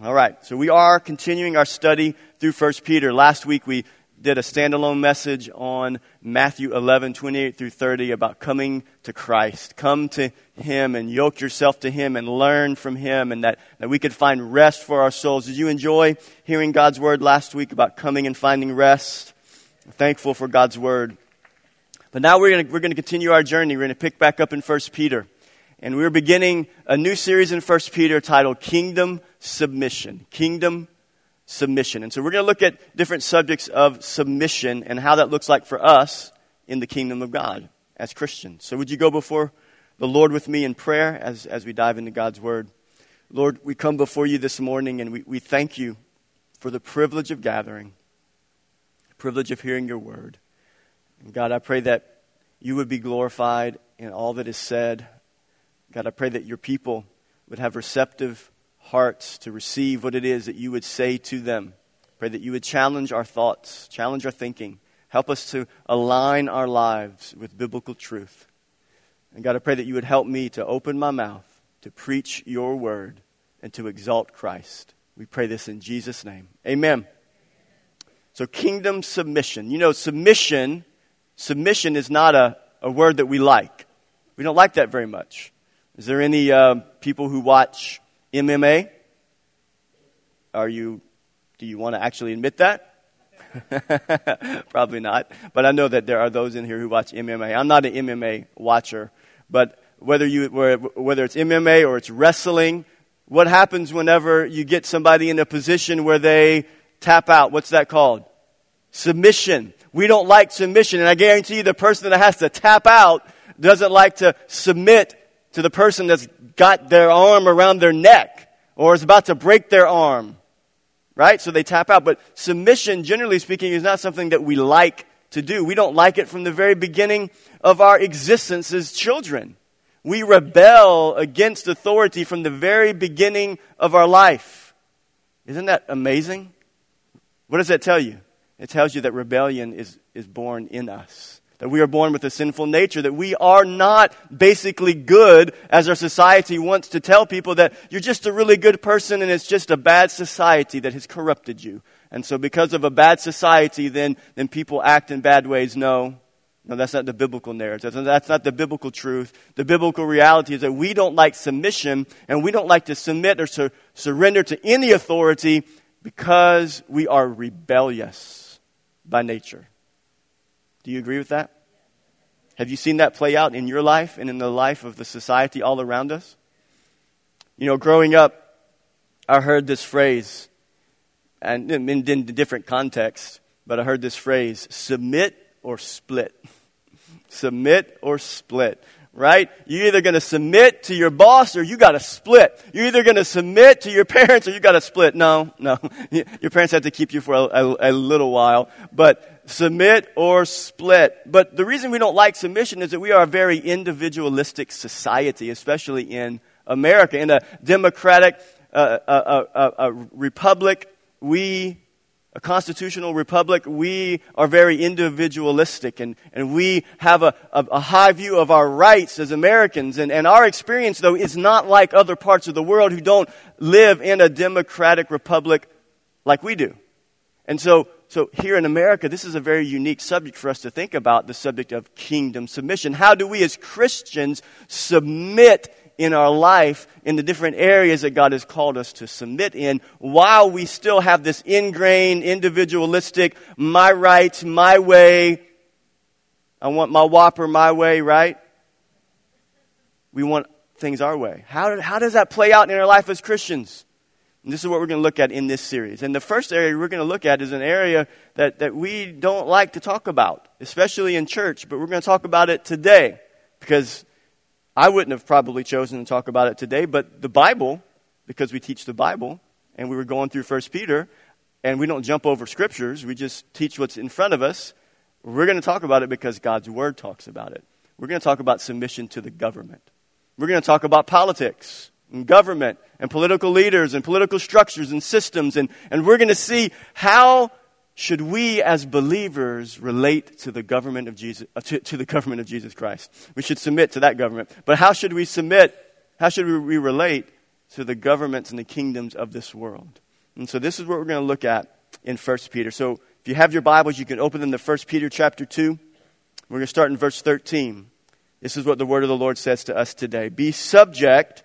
All right, so we are continuing our study through 1 Peter. Last week we did a standalone message on Matthew 11, 28 through 30 about coming to Christ. Come to Him and yoke yourself to Him and learn from Him and that, that we could find rest for our souls. Did you enjoy hearing God's Word last week about coming and finding rest? I'm thankful for God's Word. But now we're going we're to continue our journey. We're going to pick back up in 1 Peter. And we're beginning a new series in 1 Peter titled Kingdom Submission. Kingdom submission. And so we're going to look at different subjects of submission and how that looks like for us in the kingdom of God as Christians. So would you go before the Lord with me in prayer as, as we dive into God's word? Lord, we come before you this morning and we, we thank you for the privilege of gathering, the privilege of hearing your word. And God, I pray that you would be glorified in all that is said. God, I pray that your people would have receptive hearts to receive what it is that you would say to them. Pray that you would challenge our thoughts, challenge our thinking. Help us to align our lives with biblical truth. And God, I pray that you would help me to open my mouth to preach your word and to exalt Christ. We pray this in Jesus' name. Amen. So, kingdom submission. You know, submission, submission is not a, a word that we like. We don't like that very much. Is there any uh, people who watch MMA? Are you, do you want to actually admit that? Probably not. But I know that there are those in here who watch MMA. I'm not an MMA watcher, but whether you, whether it's MMA or it's wrestling, what happens whenever you get somebody in a position where they tap out? What's that called? Submission. We don't like submission, and I guarantee you the person that has to tap out doesn't like to submit to the person that's got their arm around their neck or is about to break their arm. Right? So they tap out. But submission, generally speaking, is not something that we like to do. We don't like it from the very beginning of our existence as children. We rebel against authority from the very beginning of our life. Isn't that amazing? What does that tell you? It tells you that rebellion is, is born in us that we are born with a sinful nature, that we are not basically good as our society wants to tell people that you're just a really good person and it's just a bad society that has corrupted you. And so because of a bad society, then, then people act in bad ways. No. No, that's not the biblical narrative. That's not the biblical truth. The biblical reality is that we don't like submission and we don't like to submit or sur- surrender to any authority because we are rebellious by nature. Do you agree with that? Have you seen that play out in your life and in the life of the society all around us? You know, growing up, I heard this phrase, and in, in different contexts, but I heard this phrase submit or split. submit or split right? You're either going to submit to your boss or you got to split. You're either going to submit to your parents or you got to split. No, no. Your parents have to keep you for a, a, a, little while, but submit or split. But the reason we don't like submission is that we are a very individualistic society, especially in America. In a democratic uh, uh, uh, uh republic, we a constitutional republic, we are very individualistic and, and we have a, a, a, high view of our rights as Americans. And, and our experience, though, is not like other parts of the world who don't live in a democratic republic like we do. And so, so here in America, this is a very unique subject for us to think about the subject of kingdom submission. How do we as Christians submit in our life in the different areas that God has called us to submit in while we still have this ingrained, individualistic, my rights, my way. I want my Whopper my way, right? We want things our way. How, how does that play out in our life as Christians? And this is what we're going to look at in this series. And the first area we're going to look at is an area that, that we don't like to talk about, especially in church, but we're going to talk about it today because I wouldn't have probably chosen to talk about it today, but the Bible, because we teach the Bible, and we were going through First Peter, and we don't jump over scriptures, we just teach what's in front of us. We're going to talk about it because God's Word talks about it. We're going to talk about submission to the government. We're going to talk about politics and government and political leaders and political structures and systems, and, and we're going to see how should we as believers relate to the government of Jesus, uh, to, to, the government of Jesus Christ? We should submit to that government. But how should we submit? How should we relate to the governments and the kingdoms of this world. And so this is what we're going to look at in 1 Peter. So if you have your Bibles, you can open them to 1 Peter chapter 2. We're going to start in verse 13. This is what the word of the Lord says to us today. Be subject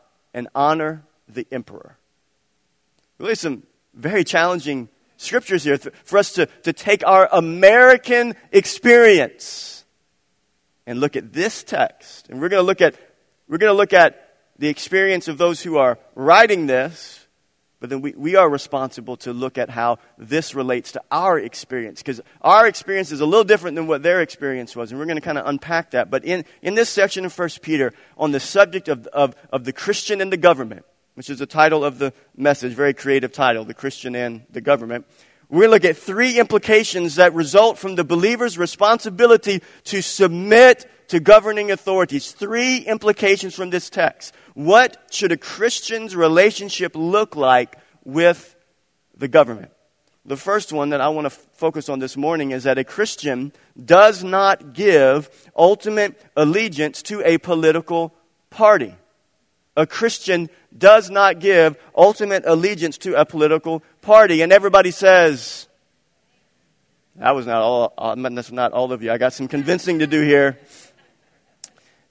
and honor the emperor. Really, some very challenging scriptures here for us to, to take our American experience and look at this text. And we're going to look at, we're going to look at the experience of those who are writing this, but then we, we are responsible to look at how this relates to our experience. Because our experience is a little different than what their experience was. And we're going to kind of unpack that. But in, in this section of 1 Peter, on the subject of, of, of the Christian and the government, which is the title of the message, very creative title, The Christian and the Government. We're going to look at three implications that result from the believer's responsibility to submit to governing authorities. Three implications from this text. What should a Christian's relationship look like with the government? The first one that I want to f- focus on this morning is that a Christian does not give ultimate allegiance to a political party a Christian does not give ultimate allegiance to a political party. And everybody says, that was not all, uh, that's not all of you. I got some convincing to do here.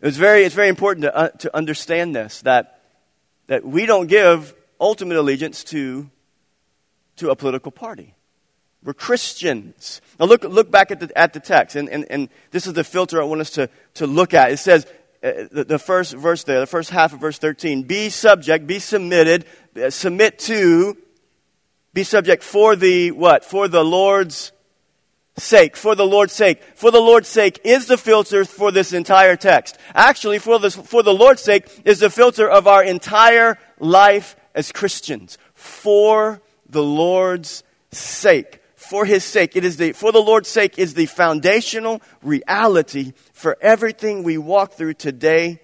It's very, it's very important to, uh, to understand this, that, that we don't give ultimate allegiance to, to a political party. We're Christians. Now look, look back at the, at the text, and, and, and this is the filter I want us to, to look at. It says, uh, the, the first verse there, the first half of verse 13. Be subject, be submitted, uh, submit to, be subject for the what? For the Lord's sake. For the Lord's sake. For the Lord's sake is the filter for this entire text. Actually, for, this, for the Lord's sake is the filter of our entire life as Christians. For the Lord's sake for his sake. It is the, for the Lord's sake is the foundational reality for everything we walk through today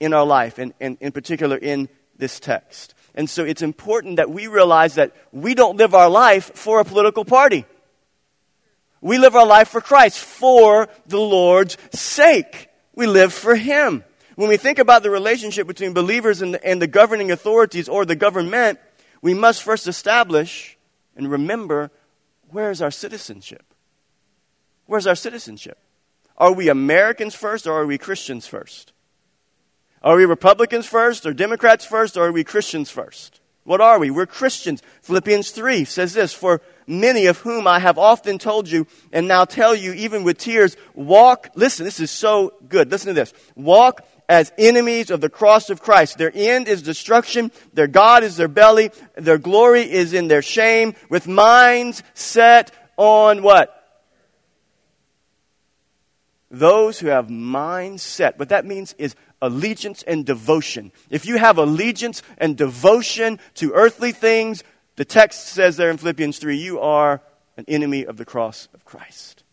in our life, and, and in particular in this text. And so it's important that we realize that we don't live our life for a political party. We live our life for Christ, for the Lord's sake. We live for Him. When we think about the relationship between believers and the, and the governing authorities or the government, we must first establish and remember where's our citizenship? Where's our citizenship? Are we Americans first or are we Christians first? Are we Republicans first or Democrats first or are we Christians first? What are we? We're Christians. Philippians 3 says this, For many of whom I have often told you and now tell you even with tears, walk, listen, this is so good. Listen to this. Walk as enemies of the cross of Christ. Their end is destruction. Their God is their belly. Their glory is in their shame with minds set on what? Those who have minds set. What that means is allegiance and devotion. If you have allegiance and devotion to earthly things, the text says there in Philippians 3, you are an enemy of the cross of Christ.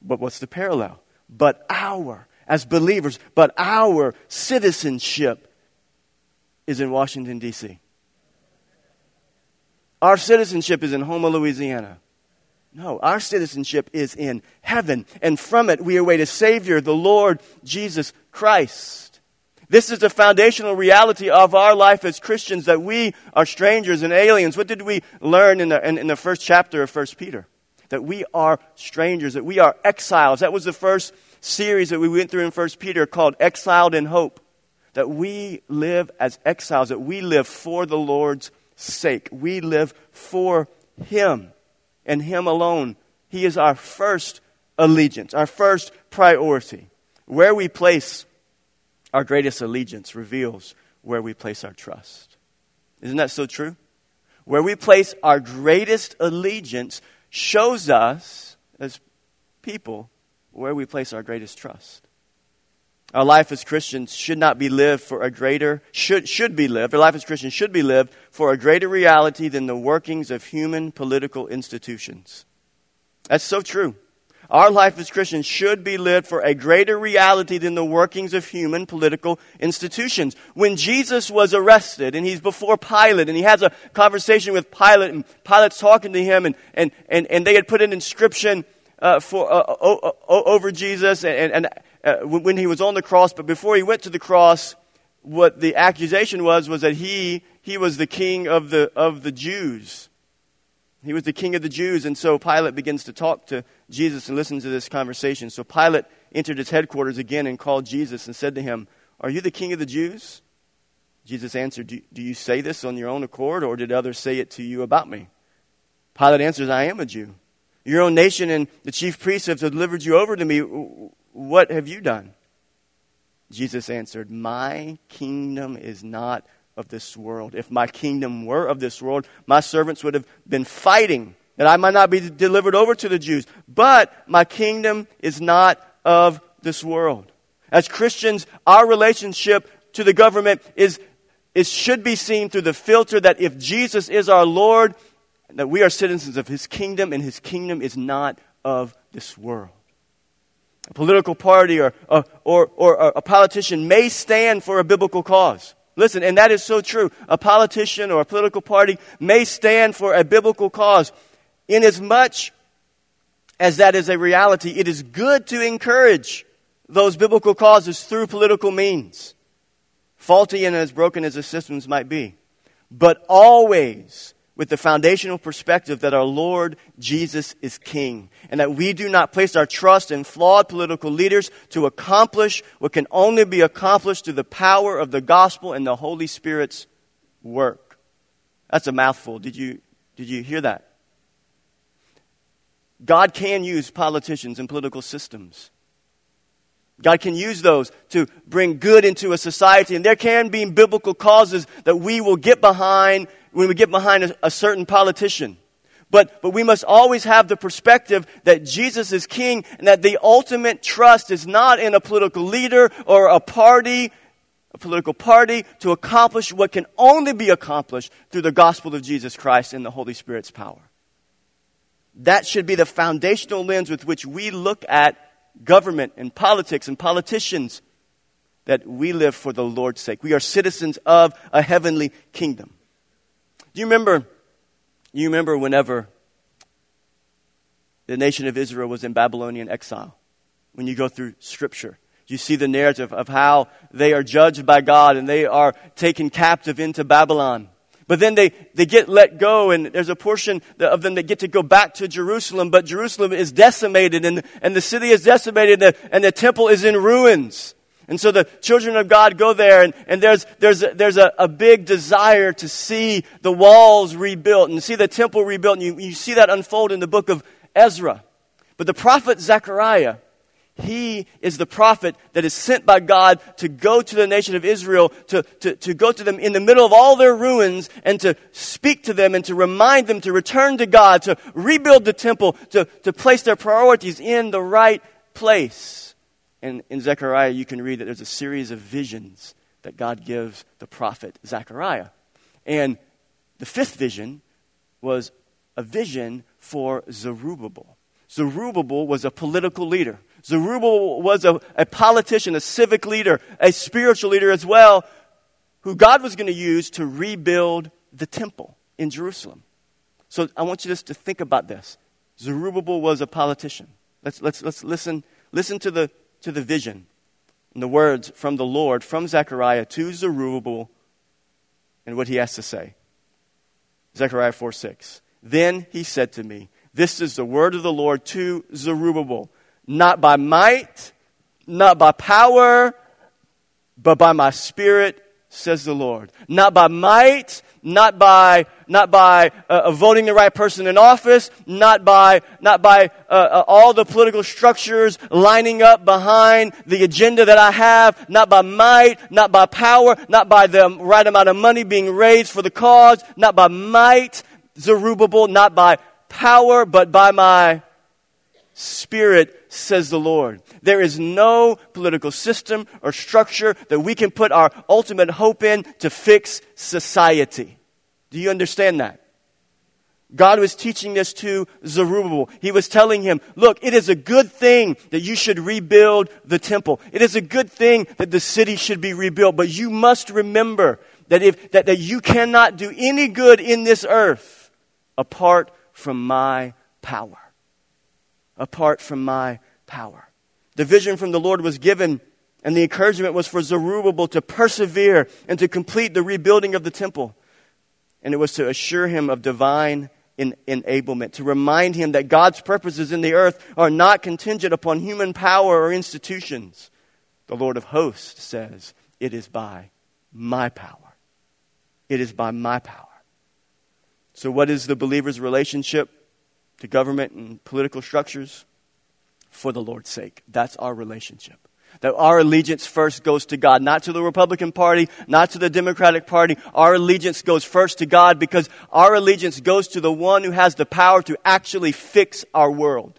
But what's the parallel? But our as believers, but our citizenship is in Washington, D.C. Our citizenship is in Houma, Louisiana. No, our citizenship is in heaven, and from it we await a Savior, the Lord Jesus Christ. This is the foundational reality of our life as Christians that we are strangers and aliens. What did we learn in the, in, in the first chapter of 1 Peter? That we are strangers, that we are exiles. That was the first series that we went through in 1 Peter called Exiled in Hope. That we live as exiles, that we live for the Lord's sake. We live for Him and Him alone. He is our first allegiance, our first priority. Where we place our greatest allegiance reveals where we place our trust. Isn't that so true? Where we place our greatest allegiance shows us, as people, where we place our greatest trust. Our life as Christians should not be lived for a greater, should, should be lived, our life as Christians should be lived for a greater reality than the workings of human political institutions. That's so true. Our life as Christians should be lived for a greater reality than the workings of human political institutions. When Jesus was arrested and he's before Pilate and he has a conversation with Pilate and Pilate's talking to him and, and, and, and they had put an inscription uh, for, uh, o- o- over Jesus and, and uh, when he was on the cross, but before he went to the cross, what the accusation was was that he, he was the king of the, of the Jews. He was the king of the Jews, and so Pilate begins to talk to Jesus and listen to this conversation. So Pilate entered his headquarters again and called Jesus and said to him, Are you the king of the Jews? Jesus answered, Do, do you say this on your own accord, or did others say it to you about me? Pilate answers, I am a Jew. Your own nation and the chief priests have delivered you over to me. What have you done? Jesus answered, My kingdom is not of this world. If my kingdom were of this world, my servants would have been fighting that I might not be delivered over to the Jews. But my kingdom is not of this world. As Christians, our relationship to the government is, is should be seen through the filter that if Jesus is our Lord, that we are citizens of his kingdom and his kingdom is not of this world. A political party or, or, or, or a politician may stand for a biblical cause. Listen, and that is so true. A politician or a political party may stand for a biblical cause. Inasmuch as that is a reality, it is good to encourage those biblical causes through political means, faulty and as broken as the systems might be. But always with the foundational perspective that our Lord Jesus is King, and that we do not place our trust in flawed political leaders to accomplish what can only be accomplished through the power of the gospel and the Holy Spirit's work. That's a mouthful. Did you, did you hear that? God can use politicians and political systems. God can use those to bring good into a society, and there can be biblical causes that we will get behind when we get behind a, a certain politician. But, but we must always have the perspective that Jesus is king and that the ultimate trust is not in a political leader or a party, a political party, to accomplish what can only be accomplished through the gospel of Jesus Christ and the Holy Spirit's power. That should be the foundational lens with which we look at government and politics and politicians, that we live for the Lord's sake. We are citizens of a heavenly kingdom. Do you remember? You remember whenever the nation of Israel was in Babylonian exile? When you go through Scripture, you see the narrative of how they are judged by God and they are taken captive into Babylon. But then they, they get let go, and there's a portion of them that get to go back to Jerusalem, but Jerusalem is decimated, and, and the city is decimated, and the, and the temple is in ruins. And so the children of God go there, and, and there's, there's, a, there's a, a big desire to see the walls rebuilt and see the temple rebuilt. And you, you see that unfold in the book of Ezra. But the prophet Zechariah, he is the prophet that is sent by God to go to the nation of Israel, to, to, to go to them in the middle of all their ruins and to speak to them and to remind them to return to God, to rebuild the temple, to, to place their priorities in the right place. And in Zechariah, you can read that there's a series of visions that God gives the prophet Zechariah. And the fifth vision was a vision for Zerubbabel. Zerubbabel was a political leader. Zerubbabel was a, a politician, a civic leader, a spiritual leader as well, who God was going to use to rebuild the temple in Jerusalem. So I want you just to think about this. Zerubbabel was a politician. Let's, let's, let's listen, listen to the to the vision and the words from the Lord, from Zechariah to Zerubbabel, and what he has to say. Zechariah 4 6. Then he said to me, This is the word of the Lord to Zerubbabel, not by might, not by power, but by my spirit, says the Lord. Not by might, not by not by uh, uh, voting the right person in office, not by not by uh, uh, all the political structures lining up behind the agenda that I have, not by might, not by power, not by the right amount of money being raised for the cause, not by might, Zerubbabel, not by power, but by my spirit, says the Lord. There is no political system or structure that we can put our ultimate hope in to fix society. Do you understand that? God was teaching this to Zerubbabel. He was telling him, look, it is a good thing that you should rebuild the temple. It is a good thing that the city should be rebuilt. But you must remember that, if, that, that you cannot do any good in this earth apart from my power. Apart from my power. The vision from the Lord was given, and the encouragement was for Zerubbabel to persevere and to complete the rebuilding of the temple. And it was to assure him of divine in, enablement, to remind him that God's purposes in the earth are not contingent upon human power or institutions. The Lord of hosts says, It is by my power. It is by my power. So, what is the believer's relationship to government and political structures? For the Lord's sake. That's our relationship that our allegiance first goes to God, not to the Republican Party, not to the Democratic Party. Our allegiance goes first to God because our allegiance goes to the one who has the power to actually fix our world.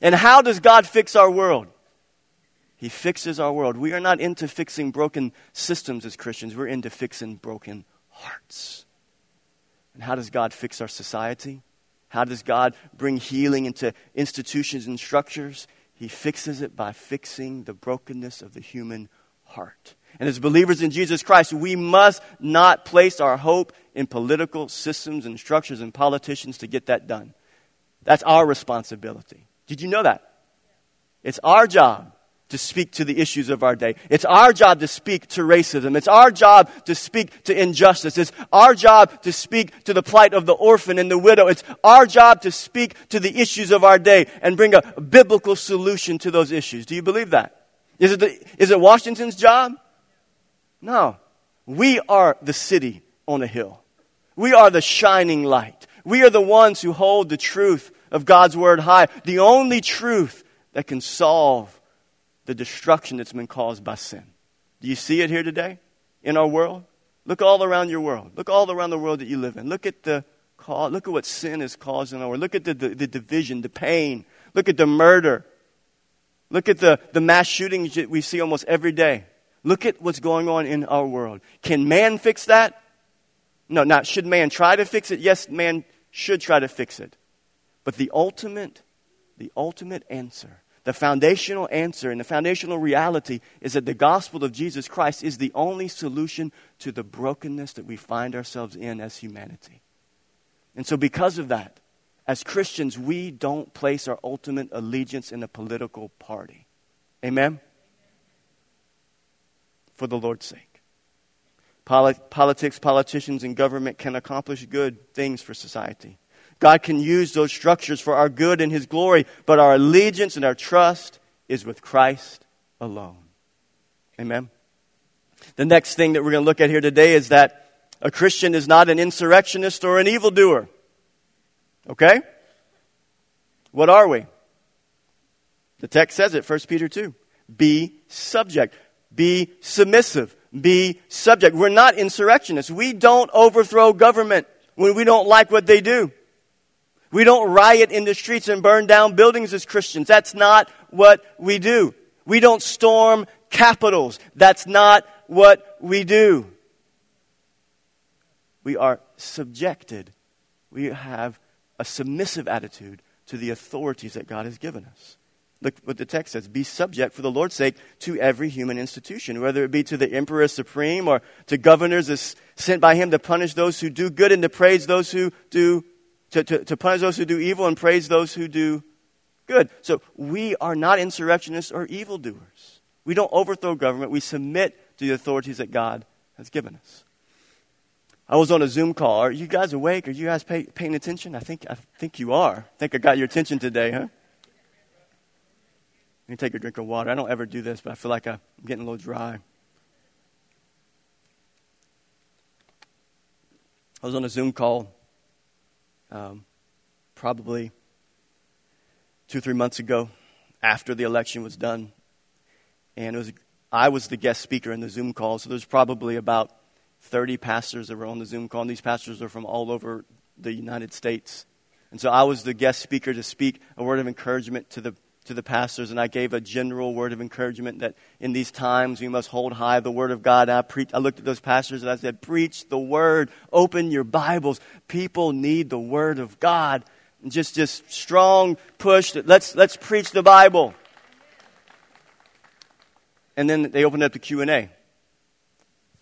And how does God fix our world? He fixes our world. We are not into fixing broken systems as Christians, we're into fixing broken hearts. And how does God fix our society? How does God bring healing into institutions and structures? He fixes it by fixing the brokenness of the human heart. And as believers in Jesus Christ, we must not place our hope in political systems and structures and politicians to get that done. That's our responsibility. Did you know that? It's our job to speak to the issues of our day. It's our job to speak to racism. It's our job to speak to injustice. It's our job to speak to the plight of the orphan and the widow. It's our job to speak to the issues of our day and bring a biblical solution to those issues. Do you believe that? Is it, the, is it Washington's job? No. We are the city on a hill. We are the shining light. We are the ones who hold the truth of God's word high, the only truth that can solve the destruction that's been caused by sin. Do you see it here today in our world? Look all around your world. Look all around the world that you live in. Look at the look at what sin has caused in our world. Look at the, the, the division, the pain. Look at the murder. Look at the, the mass shootings that we see almost every day. Look at what's going on in our world. Can man fix that? No, not should man try to fix it? Yes, man should try to fix it. But the ultimate, the ultimate answer the foundational answer and the foundational reality is that the gospel of Jesus Christ is the only solution to the brokenness that we find ourselves in as humanity. And so, because of that, as Christians, we don't place our ultimate allegiance in a political party. Amen? For the Lord's sake. politics, politicians, and government can accomplish good things for society. God can use those structures for our good and His glory, but our allegiance and our trust is with Christ alone. Amen. The next thing that we're going to look at here today is that a Christian is not an insurrectionist or an evildoer. Okay? What are we? The text says it, 1 Peter 2. Be subject. Be submissive. Be subject. We're not insurrectionists. We don't overthrow government when we don't like what they do. We don't riot in the streets and burn down buildings as Christians. That's not what we do. We don't storm capitals. That's not what we do. We are subjected. We have a submissive attitude to the authorities that God has given us. Look what the text says Be subject, for the Lord's sake, to every human institution, whether it be to the emperor supreme or to governors as sent by him to punish those who do good and to praise those who do to, to, to punish those who do evil and praise those who do good. So we are not insurrectionists or evildoers. We don't overthrow government. We submit to the authorities that God has given us. I was on a Zoom call. Are you guys awake? Are you guys pay, paying attention? I think, I think you are. I think I got your attention today, huh? Let me take a drink of water. I don't ever do this, but I feel like I'm getting a little dry. I was on a Zoom call um, probably two, three months ago after the election was done. And it was, I was the guest speaker in the Zoom call, so there's probably about 30 pastors that were on the Zoom call, and these pastors are from all over the United States. And so I was the guest speaker to speak a word of encouragement to the to the pastors, and I gave a general word of encouragement that in these times we must hold high the word of God. I, pre- I looked at those pastors and I said, Preach the word, open your Bibles. People need the word of God. And just, just strong push. That let's, let's preach the Bible. And then they opened up the Q&A.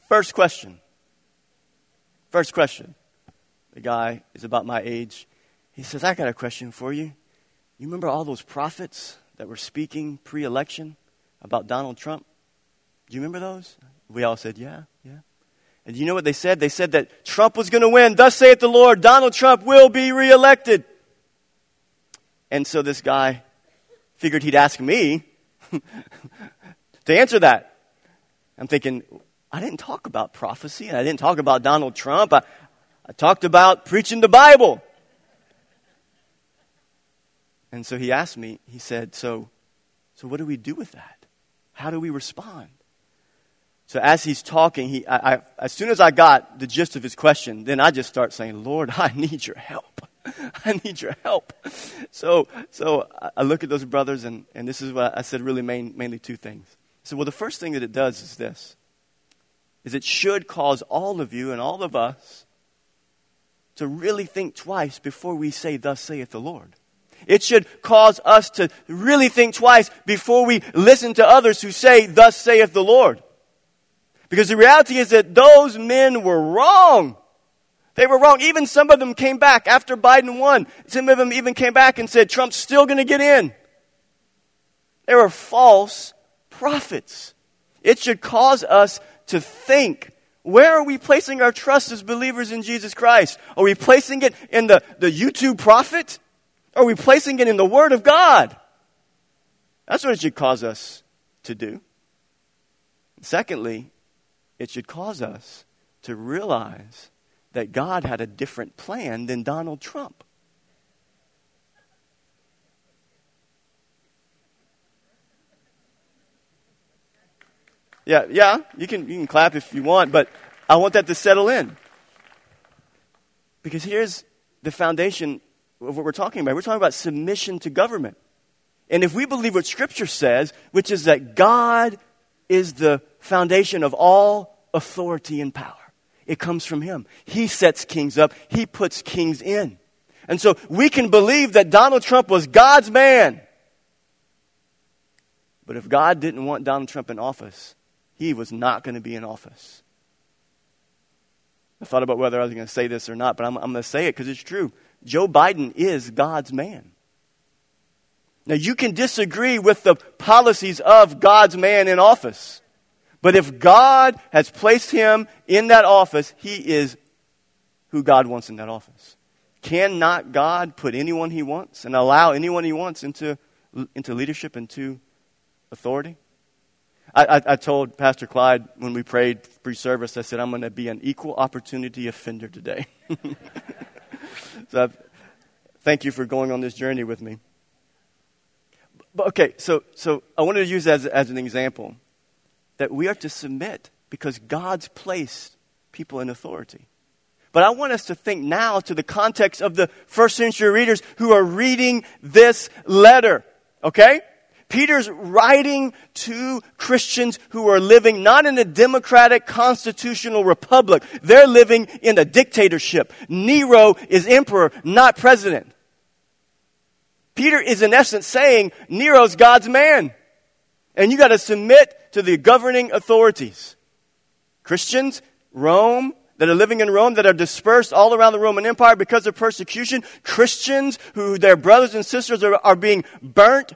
First question. First question. The guy is about my age. He says, I got a question for you. You remember all those prophets that were speaking pre election about Donald Trump? Do you remember those? We all said, Yeah, yeah. And you know what they said? They said that Trump was going to win. Thus saith the Lord, Donald Trump will be reelected. And so this guy figured he'd ask me to answer that. I'm thinking, I didn't talk about prophecy and I didn't talk about Donald Trump. I, I talked about preaching the Bible. And so he asked me, he said, so, so what do we do with that? How do we respond? So as he's talking, he, I, I, as soon as I got the gist of his question, then I just start saying, Lord, I need your help. I need your help. So, so I look at those brothers, and, and this is what I said really main, mainly two things. So, well, the first thing that it does is this, is it should cause all of you and all of us to really think twice before we say, thus saith the Lord. It should cause us to really think twice before we listen to others who say, Thus saith the Lord. Because the reality is that those men were wrong. They were wrong. Even some of them came back after Biden won. Some of them even came back and said, Trump's still going to get in. They were false prophets. It should cause us to think where are we placing our trust as believers in Jesus Christ? Are we placing it in the, the YouTube prophet? Are we placing it in the Word of God? That's what it should cause us to do. Secondly, it should cause us to realize that God had a different plan than Donald Trump. Yeah, yeah, you can, you can clap if you want, but I want that to settle in. Because here's the foundation of what we're talking about. We're talking about submission to government. And if we believe what Scripture says, which is that God is the foundation of all authority and power, it comes from Him. He sets kings up, He puts kings in. And so we can believe that Donald Trump was God's man. But if God didn't want Donald Trump in office, he was not going to be in office. I thought about whether I was going to say this or not, but I'm, I'm going to say it because it's true. Joe Biden is God's man. Now, you can disagree with the policies of God's man in office, but if God has placed him in that office, he is who God wants in that office. Cannot God put anyone he wants and allow anyone he wants into, into leadership, into authority? I, I, I told Pastor Clyde when we prayed pre service, I said, I'm going to be an equal opportunity offender today. so I've, thank you for going on this journey with me. But okay, so, so I wanted to use as, as an example that we are to submit because God's placed people in authority. But I want us to think now to the context of the first century readers who are reading this letter. Okay? Peter's writing to Christians who are living not in a democratic constitutional republic. They're living in a dictatorship. Nero is emperor, not president. Peter is in essence saying Nero's God's man. And you got to submit to the governing authorities. Christians, Rome, that are living in Rome, that are dispersed all around the Roman Empire because of persecution. Christians who their brothers and sisters are, are being burnt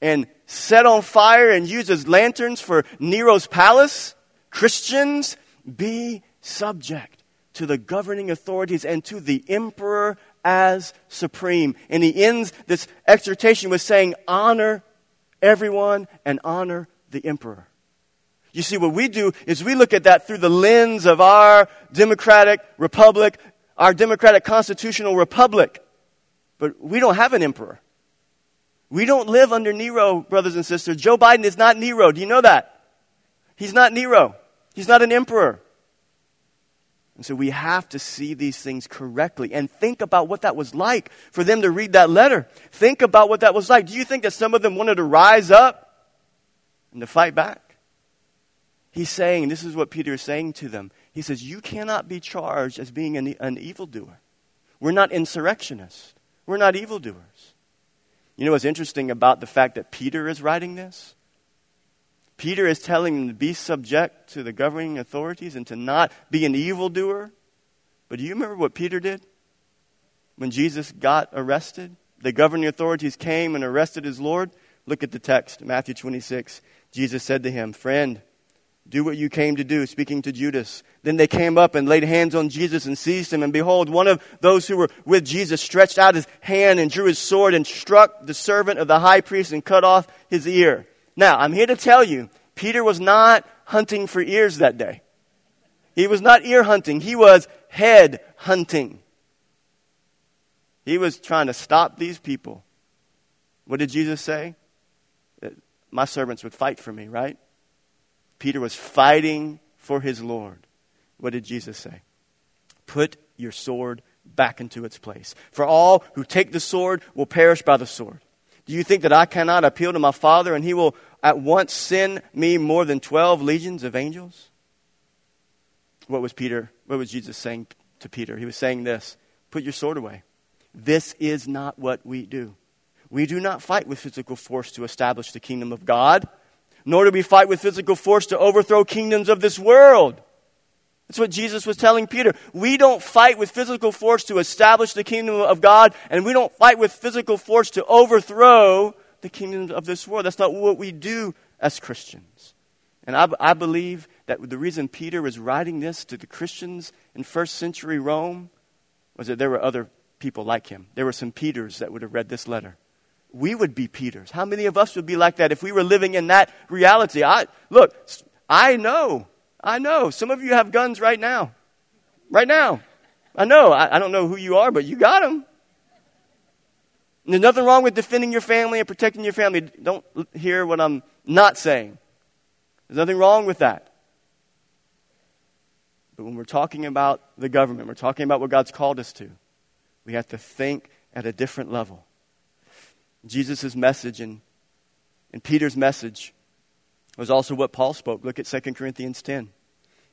and set on fire and used as lanterns for Nero's palace. Christians, be subject to the governing authorities and to the emperor as supreme. And he ends this exhortation with saying, Honor everyone and honor the emperor. You see, what we do is we look at that through the lens of our democratic republic, our democratic constitutional republic. But we don't have an emperor. We don't live under Nero, brothers and sisters. Joe Biden is not Nero. Do you know that? He's not Nero. He's not an emperor. And so we have to see these things correctly and think about what that was like for them to read that letter. Think about what that was like. Do you think that some of them wanted to rise up and to fight back? He's saying, this is what Peter is saying to them. He says, You cannot be charged as being an, an evildoer. We're not insurrectionists, we're not evildoers. You know what's interesting about the fact that Peter is writing this? Peter is telling them to be subject to the governing authorities and to not be an evildoer. But do you remember what Peter did when Jesus got arrested? The governing authorities came and arrested his Lord. Look at the text, Matthew 26. Jesus said to him, Friend, do what you came to do, speaking to Judas. Then they came up and laid hands on Jesus and seized him. And behold, one of those who were with Jesus stretched out his hand and drew his sword and struck the servant of the high priest and cut off his ear. Now, I'm here to tell you, Peter was not hunting for ears that day. He was not ear hunting, he was head hunting. He was trying to stop these people. What did Jesus say? Uh, my servants would fight for me, right? Peter was fighting for his Lord. What did Jesus say? Put your sword back into its place. For all who take the sword will perish by the sword. Do you think that I cannot appeal to my Father and he will at once send me more than 12 legions of angels? What was Peter, what was Jesus saying to Peter? He was saying this Put your sword away. This is not what we do. We do not fight with physical force to establish the kingdom of God nor do we fight with physical force to overthrow kingdoms of this world. That's what Jesus was telling Peter. We don't fight with physical force to establish the kingdom of God, and we don't fight with physical force to overthrow the kingdoms of this world. That's not what we do as Christians. And I, I believe that the reason Peter was writing this to the Christians in first century Rome was that there were other people like him. There were some Peters that would have read this letter we would be Peters. How many of us would be like that if we were living in that reality? I, look, I know, I know. Some of you have guns right now. Right now. I know. I, I don't know who you are, but you got them. And there's nothing wrong with defending your family and protecting your family. Don't hear what I'm not saying. There's nothing wrong with that. But when we're talking about the government, we're talking about what God's called us to, we have to think at a different level. Jesus' message and, and Peter's message was also what Paul spoke. Look at 2 Corinthians 10.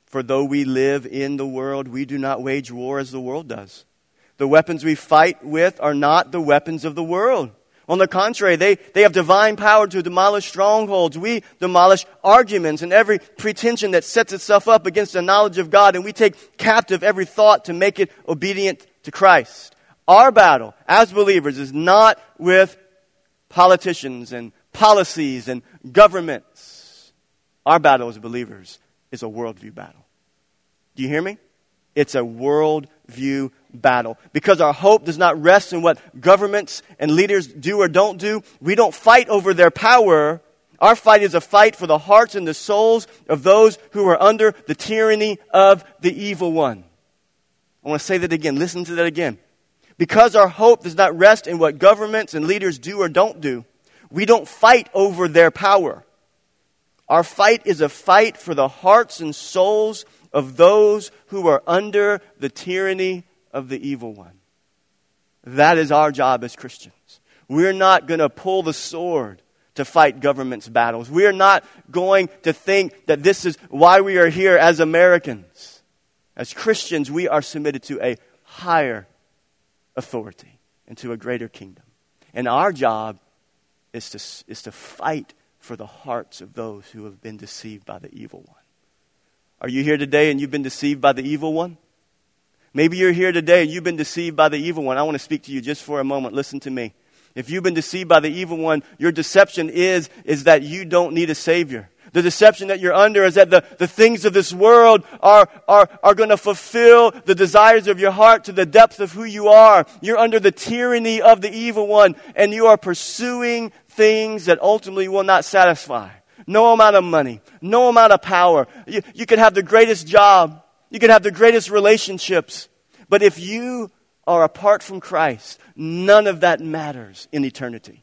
For though we live in the world, we do not wage war as the world does. The weapons we fight with are not the weapons of the world. On the contrary, they, they have divine power to demolish strongholds. We demolish arguments and every pretension that sets itself up against the knowledge of God, and we take captive every thought to make it obedient to Christ. Our battle as believers is not with politicians and policies and governments. Our battle as believers is a worldview battle. Do you hear me? It's a worldview battle. Because our hope does not rest in what governments and leaders do or don't do. We don't fight over their power. Our fight is a fight for the hearts and the souls of those who are under the tyranny of the evil one. I want to say that again. Listen to that again. Because our hope does not rest in what governments and leaders do or don't do, we don't fight over their power. Our fight is a fight for the hearts and souls of those who are under the tyranny of the evil one. That is our job as Christians. We're not going to pull the sword to fight government's battles. We are not going to think that this is why we are here as Americans. As Christians, we are submitted to a higher authority into a greater kingdom. And our job is to, is to fight for the hearts of those who have been deceived by the evil one. Are you here today and you've been deceived by the evil one? Maybe you're here today and you've been deceived by the evil one. I want to speak to you just for a moment. Listen to me. If you've been deceived by the evil one, your deception is, is that you don't need a savior. The deception that you're under is that the, the things of this world are, are, are going to fulfill the desires of your heart to the depth of who you are. You're under the tyranny of the evil one, and you are pursuing things that ultimately will not satisfy. No amount of money, no amount of power. You, you could have the greatest job, you could have the greatest relationships, but if you are apart from Christ, none of that matters in eternity.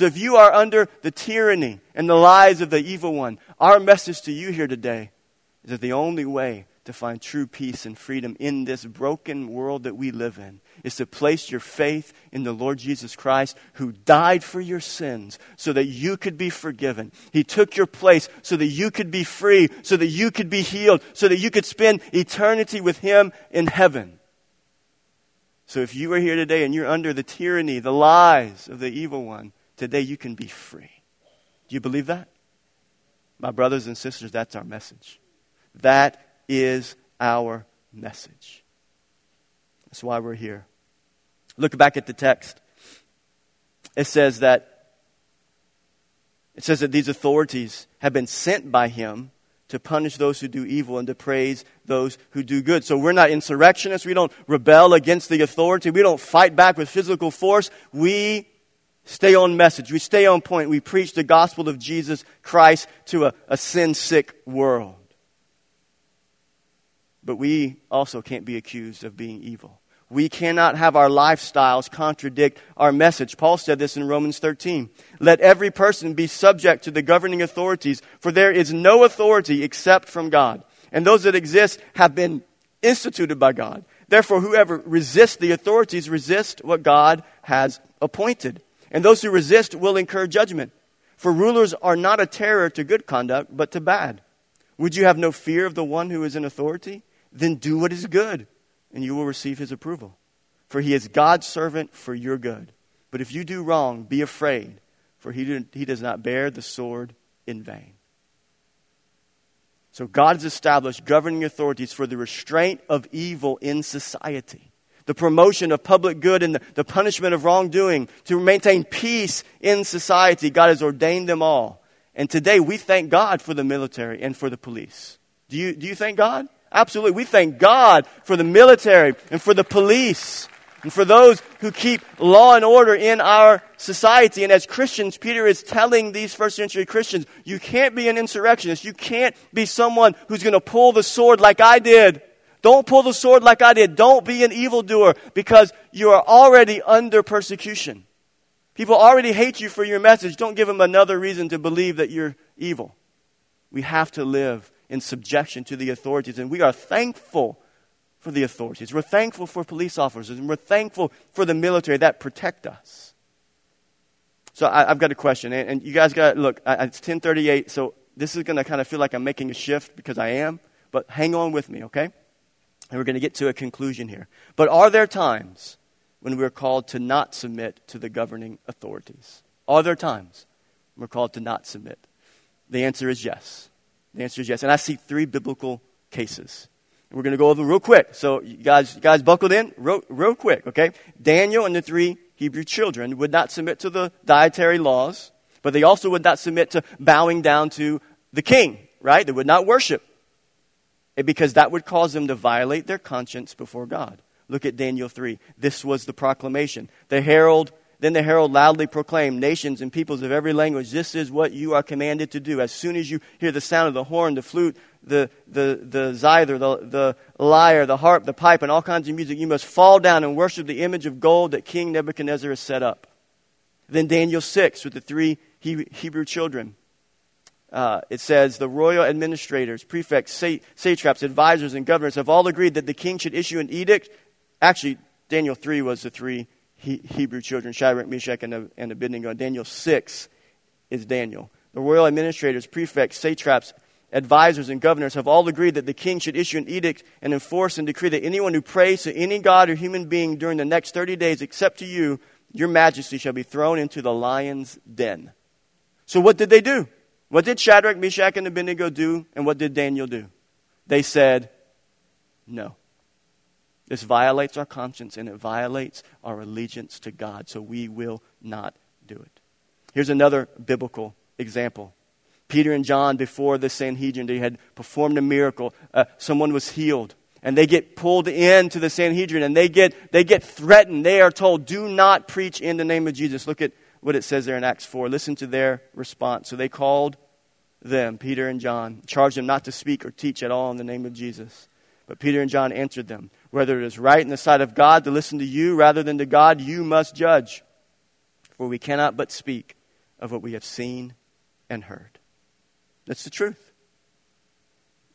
So if you are under the tyranny and the lies of the evil one, our message to you here today is that the only way to find true peace and freedom in this broken world that we live in is to place your faith in the Lord Jesus Christ, who died for your sins so that you could be forgiven. He took your place so that you could be free, so that you could be healed, so that you could spend eternity with Him in heaven. So if you are here today and you're under the tyranny, the lies of the evil one, today you can be free. Do you believe that? My brothers and sisters, that's our message. That is our message. That's why we're here. Look back at the text. It says that it says that these authorities have been sent by him to punish those who do evil and to praise those who do good. So we're not insurrectionists. We don't rebel against the authority. We don't fight back with physical force. We stay on message. We stay on point. We preach the gospel of Jesus Christ to a, a sin sick world. But we also can't be accused of being evil. We cannot have our lifestyles contradict our message. Paul said this in Romans 13. Let every person be subject to the governing authorities, for there is no authority except from God. And those that exist have been instituted by God. Therefore, whoever resists the authorities resists what God has appointed. And those who resist will incur judgment. For rulers are not a terror to good conduct, but to bad. Would you have no fear of the one who is in authority? then do what is good, and you will receive his approval. For he is God's servant for your good. But if you do wrong, be afraid, for he, he does not bear the sword in vain. So God has established governing authorities for the restraint of evil in society, the promotion of public good and the, the punishment of wrongdoing, to maintain peace in society. God has ordained them all. And today we thank God for the military and for the police. Do you, do you thank God? Absolutely. We thank God for the military and for the police and for those who keep law and order in our society. And as Christians, Peter is telling these first century Christians, you can't be an insurrectionist. You can't be someone who's going to pull the sword like I did. Don't pull the sword like I did. Don't be an evildoer because you are already under persecution. People already hate you for your message. Don't give them another reason to believe that you're evil. We have to live in subjection to the authorities. And we are thankful for the authorities. We're thankful for police officers, and we're thankful for the military that protect us. So I, have got a question, and, and you guys got look. I, it's ten thirty-eight, so this is going to kind of feel like I'm making a shift because I am. But hang on with me, okay? And we're going to get to a conclusion here. But are there times when we're called to not submit to the governing authorities? Are there times when we're called to not submit? The answer is yes. The answer is yes. And I see three biblical cases. We're going to go over them real quick. So you guys, you guys buckled in real, real quick, okay? Daniel and the three Hebrew children would not submit to the dietary laws, but they also would not submit to bowing down to the king, right? They would not worship. Because that would cause them to violate their conscience before God. Look at Daniel 3. This was the proclamation. The herald then the herald loudly proclaimed, Nations and peoples of every language, this is what you are commanded to do. As soon as you hear the sound of the horn, the flute, the, the, the zither, the, the lyre, the harp, the pipe, and all kinds of music, you must fall down and worship the image of gold that King Nebuchadnezzar has set up. Then Daniel 6 with the three Hebrew children. Uh, it says the royal administrators, prefects, satraps, advisors, and governors have all agreed that the king should issue an edict. Actually, Daniel 3 was the three he, Hebrew children, Shadrach, Meshach, and, and Abednego. Daniel 6 is Daniel. The royal administrators, prefects, satraps, advisors, and governors have all agreed that the king should issue an edict and enforce and decree that anyone who prays to any god or human being during the next 30 days, except to you, your majesty, shall be thrown into the lion's den. So, what did they do? What did Shadrach, Meshach, and Abednego do? And what did Daniel do? They said, No. This violates our conscience and it violates our allegiance to God, so we will not do it. Here's another biblical example. Peter and John, before the Sanhedrin, they had performed a miracle. Uh, someone was healed. And they get pulled into the Sanhedrin and they get, they get threatened. They are told, do not preach in the name of Jesus. Look at what it says there in Acts 4. Listen to their response. So they called them, Peter and John, charged them not to speak or teach at all in the name of Jesus. But Peter and John answered them, Whether it is right in the sight of God to listen to you rather than to God, you must judge. For we cannot but speak of what we have seen and heard. That's the truth.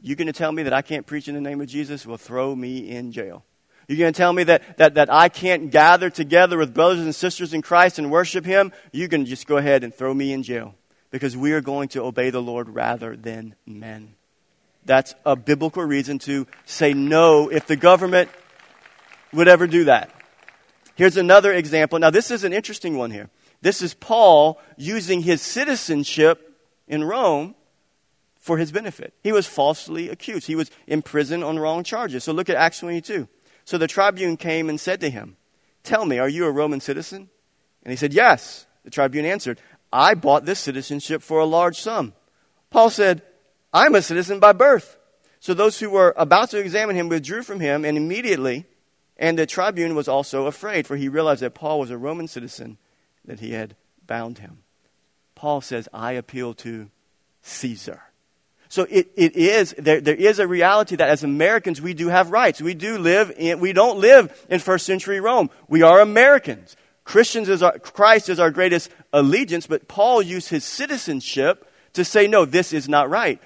You're going to tell me that I can't preach in the name of Jesus? Well, throw me in jail. You're going to tell me that, that, that I can't gather together with brothers and sisters in Christ and worship Him? You can just go ahead and throw me in jail because we are going to obey the Lord rather than men. That's a biblical reason to say no if the government would ever do that. Here's another example. Now, this is an interesting one here. This is Paul using his citizenship in Rome for his benefit. He was falsely accused. He was in prison on wrong charges. So look at Acts 22. So the tribune came and said to him, Tell me, are you a Roman citizen? And he said, Yes. The tribune answered, I bought this citizenship for a large sum. Paul said, I'm a citizen by birth. So those who were about to examine him withdrew from him, and immediately, and the tribune was also afraid, for he realized that Paul was a Roman citizen, that he had bound him. Paul says, I appeal to Caesar. So it, it is, there, there is a reality that as Americans we do have rights. We do live in, we don't live in first century Rome. We are Americans. Christians is our, Christ is our greatest allegiance, but Paul used his citizenship to say, no, this is not right.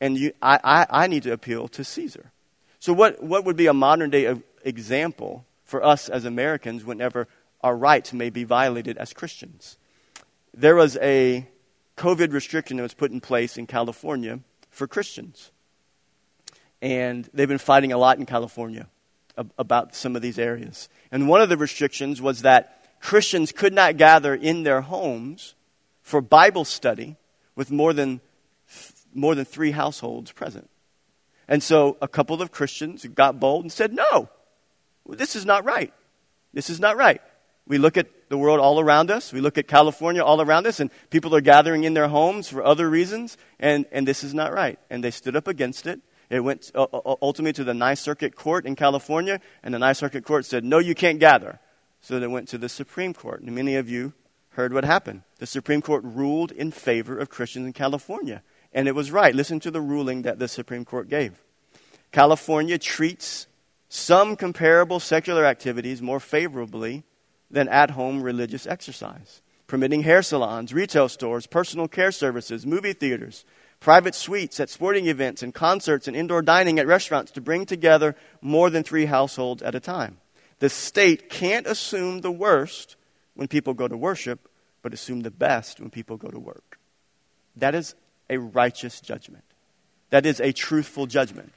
And you, I, I, I need to appeal to Caesar. So what, what would be a modern day example for us as Americans whenever our rights may be violated as Christians? There was a COVID restriction that was put in place in California for Christians. And they've been fighting a lot in California about some of these areas. And one of the restrictions was that Christians could not gather in their homes for Bible study with more than, more than three households present. And so a couple of Christians got bold and said, No, this is not right. This is not right. We look at the world all around us. We look at California all around us, and people are gathering in their homes for other reasons, and, and this is not right. And they stood up against it. It went uh, uh, ultimately to the Ninth Circuit Court in California, and the Ninth Circuit Court said, no, you can't gather. So they went to the Supreme Court, and many of you heard what happened. The Supreme Court ruled in favor of Christians in California, and it was right. Listen to the ruling that the Supreme Court gave. California treats some comparable secular activities more favorably than at home religious exercise, permitting hair salons, retail stores, personal care services, movie theaters, private suites at sporting events and concerts and indoor dining at restaurants to bring together more than three households at a time. The state can't assume the worst when people go to worship, but assume the best when people go to work. That is a righteous judgment. That is a truthful judgment.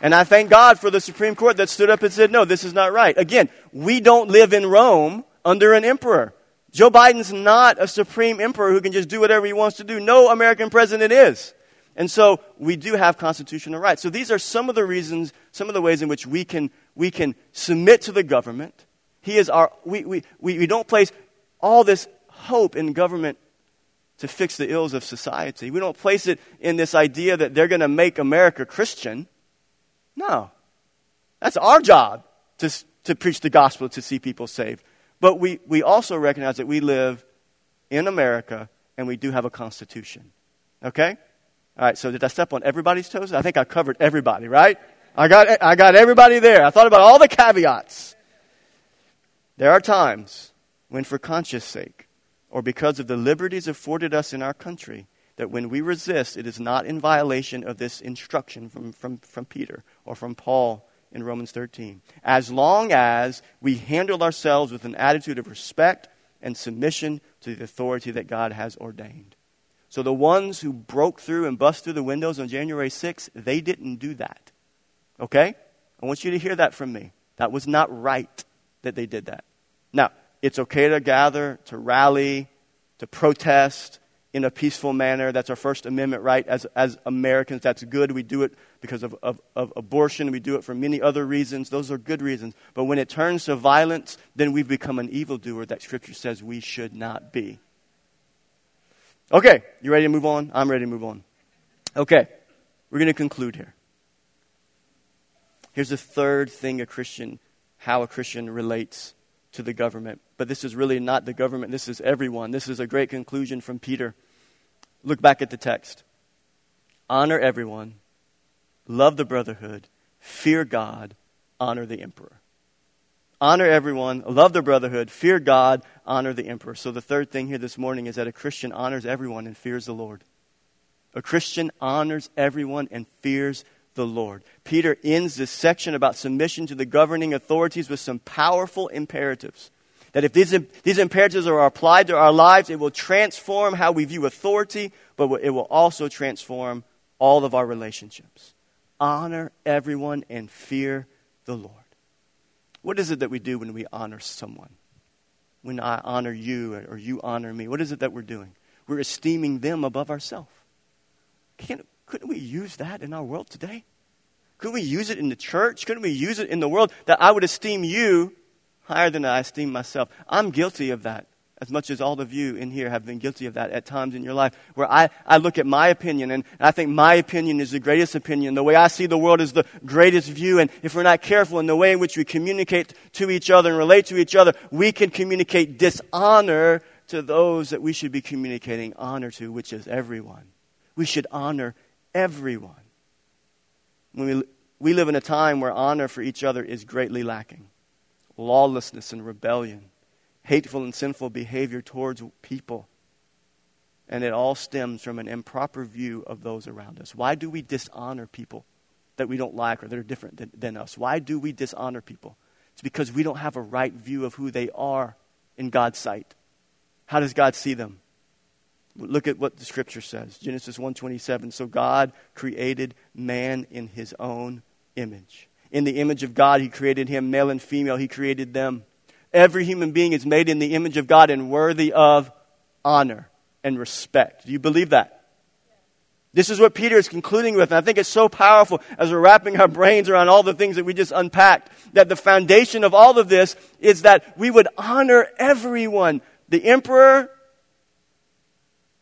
And I thank God for the Supreme Court that stood up and said, no, this is not right. Again, we don't live in Rome under an emperor. Joe Biden's not a supreme emperor who can just do whatever he wants to do. No American president is. And so we do have constitutional rights. So these are some of the reasons, some of the ways in which we can, we can submit to the government. He is our, we, we, we, we don't place all this hope in government to fix the ills of society. We don't place it in this idea that they're going to make America Christian. No. That's our job to, to preach the gospel to see people saved. But we, we also recognize that we live in America and we do have a constitution. Okay? All right, so did I step on everybody's toes? I think I covered everybody, right? I got, I got everybody there. I thought about all the caveats. There are times when, for conscience sake, or because of the liberties afforded us in our country, that when we resist, it is not in violation of this instruction from, from, from Peter or from Paul in Romans 13. As long as we handle ourselves with an attitude of respect and submission to the authority that God has ordained. So the ones who broke through and bust through the windows on January 6th, they didn't do that. Okay? I want you to hear that from me. That was not right that they did that. Now, it's okay to gather, to rally, to protest, in a peaceful manner. That's our First Amendment right as, as Americans. That's good. We do it because of, of, of abortion. We do it for many other reasons. Those are good reasons. But when it turns to violence, then we've become an evildoer that Scripture says we should not be. Okay, you ready to move on? I'm ready to move on. Okay, we're going to conclude here. Here's the third thing a Christian, how a Christian relates to the government. But this is really not the government, this is everyone. This is a great conclusion from Peter. Look back at the text. Honor everyone, love the brotherhood, fear God, honor the emperor. Honor everyone, love the brotherhood, fear God, honor the emperor. So the third thing here this morning is that a Christian honors everyone and fears the Lord. A Christian honors everyone and fears the Lord. Peter ends this section about submission to the governing authorities with some powerful imperatives. That if these, these imperatives are applied to our lives, it will transform how we view authority, but it will also transform all of our relationships. Honor everyone and fear the Lord. What is it that we do when we honor someone? When I honor you or you honor me, what is it that we're doing? We're esteeming them above ourselves. Can't, couldn't we use that in our world today? Couldn't we use it in the church? Couldn't we use it in the world that I would esteem you higher than I esteem myself? I'm guilty of that as much as all of you in here have been guilty of that at times in your life, where I, I look at my opinion and I think my opinion is the greatest opinion. The way I see the world is the greatest view. And if we're not careful in the way in which we communicate to each other and relate to each other, we can communicate dishonor to those that we should be communicating honor to, which is everyone. We should honor everyone. We, we live in a time where honor for each other is greatly lacking. Lawlessness and rebellion, hateful and sinful behavior towards people. And it all stems from an improper view of those around us. Why do we dishonor people that we don't like or that are different than, than us? Why do we dishonor people? It's because we don't have a right view of who they are in God's sight. How does God see them? Look at what the scripture says. Genesis 1:27. So God created man in his own image. In the image of God he created him male and female he created them. Every human being is made in the image of God and worthy of honor and respect. Do you believe that? This is what Peter is concluding with. And I think it's so powerful as we're wrapping our brains around all the things that we just unpacked. That the foundation of all of this is that we would honor everyone. The emperor,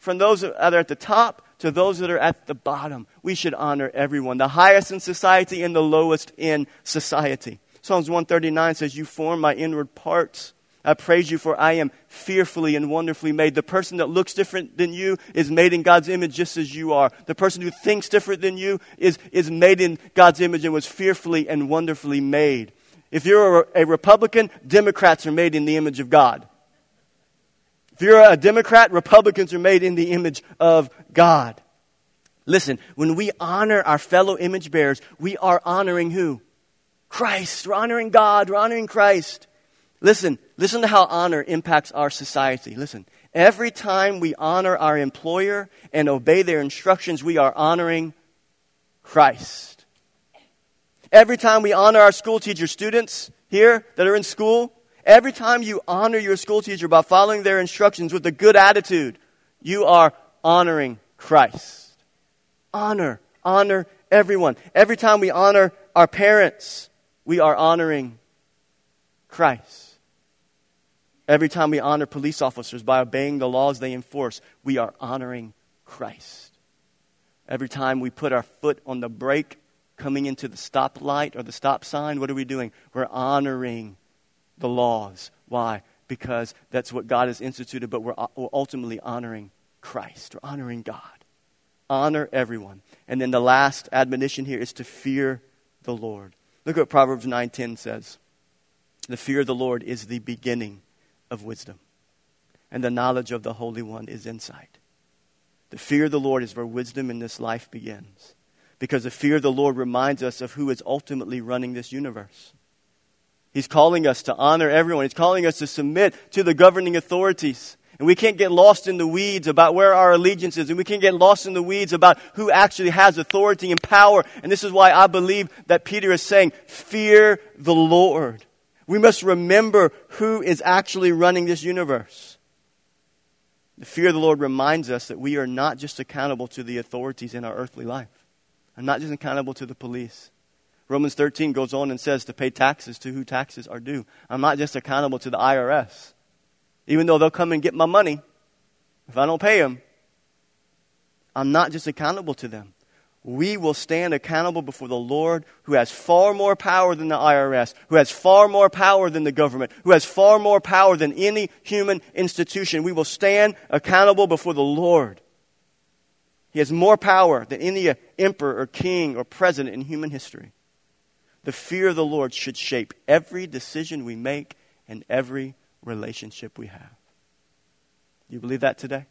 from those that are at the top to those that are at the bottom. We should honor everyone, the highest in society and the lowest in society. Psalms 139 says, You form my inward parts. I praise you for I am fearfully and wonderfully made. The person that looks different than you is made in God's image just as you are. The person who thinks different than you is, is made in God's image and was fearfully and wonderfully made. If you're a, a Republican, Democrats are made in the image of God. If you're a Democrat, Republicans are made in the image of God. Listen, when we honor our fellow image bearers, we are honoring who? Christ. We're honoring God. We're honoring Christ. Listen, listen to how honor impacts our society. Listen, every time we honor our employer and obey their instructions, we are honoring Christ. Every time we honor our school teacher students here that are in school, Every time you honor your school teacher by following their instructions with a good attitude, you are honoring Christ. Honor, honor everyone. Every time we honor our parents, we are honoring Christ. Every time we honor police officers by obeying the laws they enforce, we are honoring Christ. Every time we put our foot on the brake coming into the stoplight or the stop sign, what are we doing? We're honoring the laws. Why? Because that's what God has instituted, but we're, uh, we're ultimately honoring Christ. We're honoring God. Honor everyone. And then the last admonition here is to fear the Lord. Look at what Proverbs 9:10 says. The fear of the Lord is the beginning of wisdom, and the knowledge of the Holy One is insight. The fear of the Lord is where wisdom in this life begins. Because the fear of the Lord reminds us of who is ultimately running this universe. He's calling us to honor everyone. He's calling us to submit to the governing authorities. And we can't get lost in the weeds about where our allegiance is. And we can't get lost in the weeds about who actually has authority and power. And this is why I believe that Peter is saying, fear the Lord. We must remember who is actually running this universe. The fear of the Lord reminds us that we are not just accountable to the authorities in our earthly life. I'm not just accountable to the police. Romans 13 goes on and says to pay taxes to who taxes are due. I'm not just accountable to the IRS. Even though they'll come and get my money, if I don't pay them, I'm not just accountable to them. We will stand accountable before the Lord who has far more power than the IRS, who has far more power than the government, who has far more power than any human institution. We will stand accountable before the Lord. He has more power than any uh, emperor or king or president in human history. The fear of the Lord should shape every decision we make and every relationship we have. You believe that today?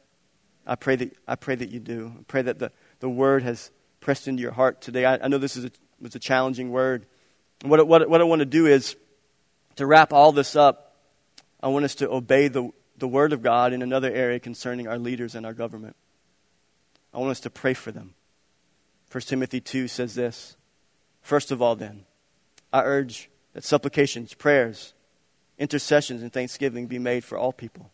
I pray that, I pray that you do. I pray that the, the word has pressed into your heart today. I, I know this is a, was a challenging word. What, what, what I want to do is to wrap all this up, I want us to obey the, the word of God in another area concerning our leaders and our government. I want us to pray for them. 1 Timothy 2 says this First of all, then, I urge that supplications, prayers, intercessions, and thanksgiving be made for all people,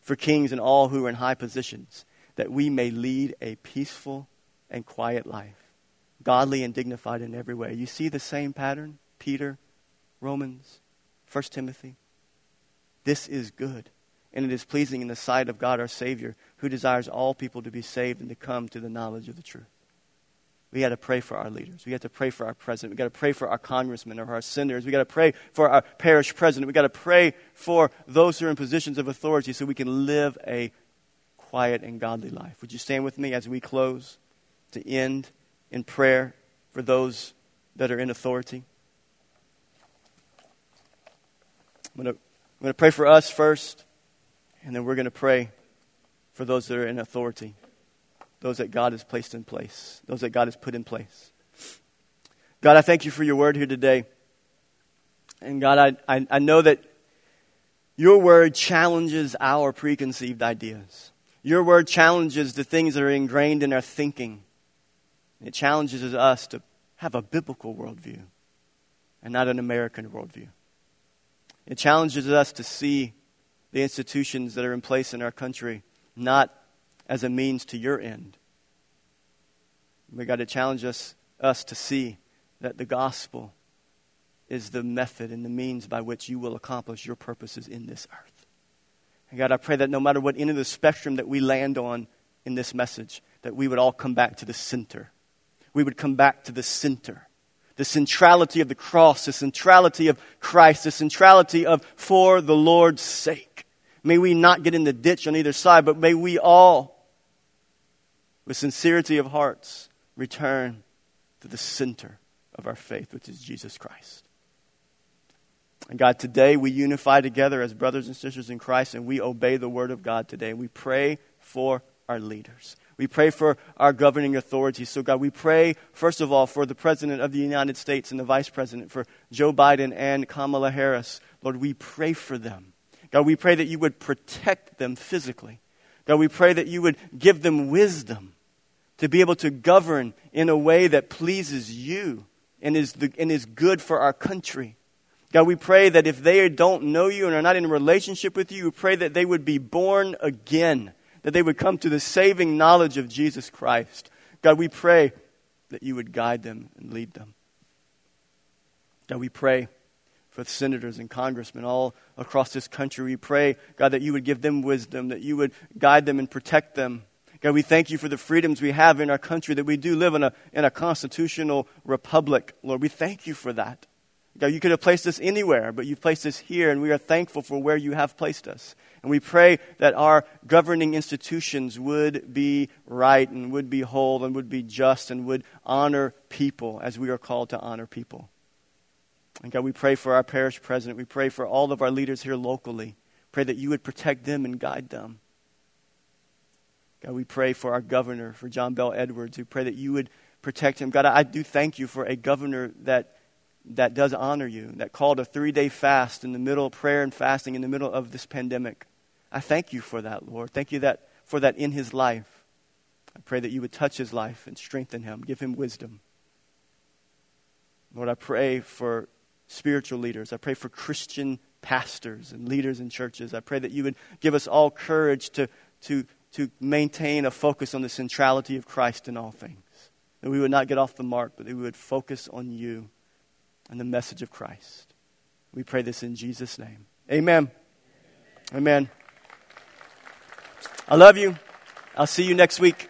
for kings and all who are in high positions, that we may lead a peaceful and quiet life, godly and dignified in every way. You see the same pattern? Peter, Romans, 1 Timothy. This is good, and it is pleasing in the sight of God our Savior, who desires all people to be saved and to come to the knowledge of the truth. We got to pray for our leaders. We got to pray for our president. We got to pray for our congressmen or our senators. We got to pray for our parish president. We got to pray for those who are in positions of authority so we can live a quiet and godly life. Would you stand with me as we close to end in prayer for those that are in authority? I'm going to, I'm going to pray for us first, and then we're going to pray for those that are in authority those that God has placed in place, those that God has put in place. God, I thank you for your word here today. And God, I, I, I know that your word challenges our preconceived ideas. Your word challenges the things that are ingrained in our thinking. It challenges us to have a biblical worldview and not an American worldview. It challenges us to see the institutions that are in place in our country not as a means to your end. We got to challenge us, us to see that the gospel is the method and the means by which you will accomplish your purposes in this earth. And God, I pray that no matter what end of the spectrum that we land on in this message, that we would all come back to the center. We would come back to the center. The centrality of the cross, the centrality of Christ, the centrality of for the Lord's sake. May we not get in the ditch on either side, but may we all with sincerity of hearts, return to the center of our faith, which is Jesus Christ. And God, today we unify together as brothers and sisters in Christ and we obey the word of God today. We pray for our leaders. We pray for our governing authorities. So, God, we pray, first of all, for the President of the United States and the Vice President, for Joe Biden and Kamala Harris. Lord, we pray for them. God, we pray that you would protect them physically. God, we pray that you would give them wisdom to be able to govern in a way that pleases you and is, the, and is good for our country. God, we pray that if they don't know you and are not in a relationship with you, we pray that they would be born again, that they would come to the saving knowledge of Jesus Christ. God, we pray that you would guide them and lead them. God, we pray for senators and congressmen all across this country. We pray, God, that you would give them wisdom, that you would guide them and protect them. God, we thank you for the freedoms we have in our country, that we do live in a, in a constitutional republic. Lord, we thank you for that. God, you could have placed us anywhere, but you've placed us here, and we are thankful for where you have placed us. And we pray that our governing institutions would be right and would be whole and would be just and would honor people as we are called to honor people. And God, we pray for our parish president. We pray for all of our leaders here locally. Pray that you would protect them and guide them. God, we pray for our governor, for John Bel Edwards. We pray that you would protect him. God, I do thank you for a governor that, that does honor you, that called a three day fast in the middle of prayer and fasting in the middle of this pandemic. I thank you for that, Lord. Thank you that, for that in his life. I pray that you would touch his life and strengthen him, give him wisdom. Lord, I pray for spiritual leaders. I pray for Christian pastors and leaders in churches. I pray that you would give us all courage to, to, to maintain a focus on the centrality of Christ in all things. That we would not get off the mark, but that we would focus on you and the message of Christ. We pray this in Jesus' name. Amen. Amen. I love you. I'll see you next week.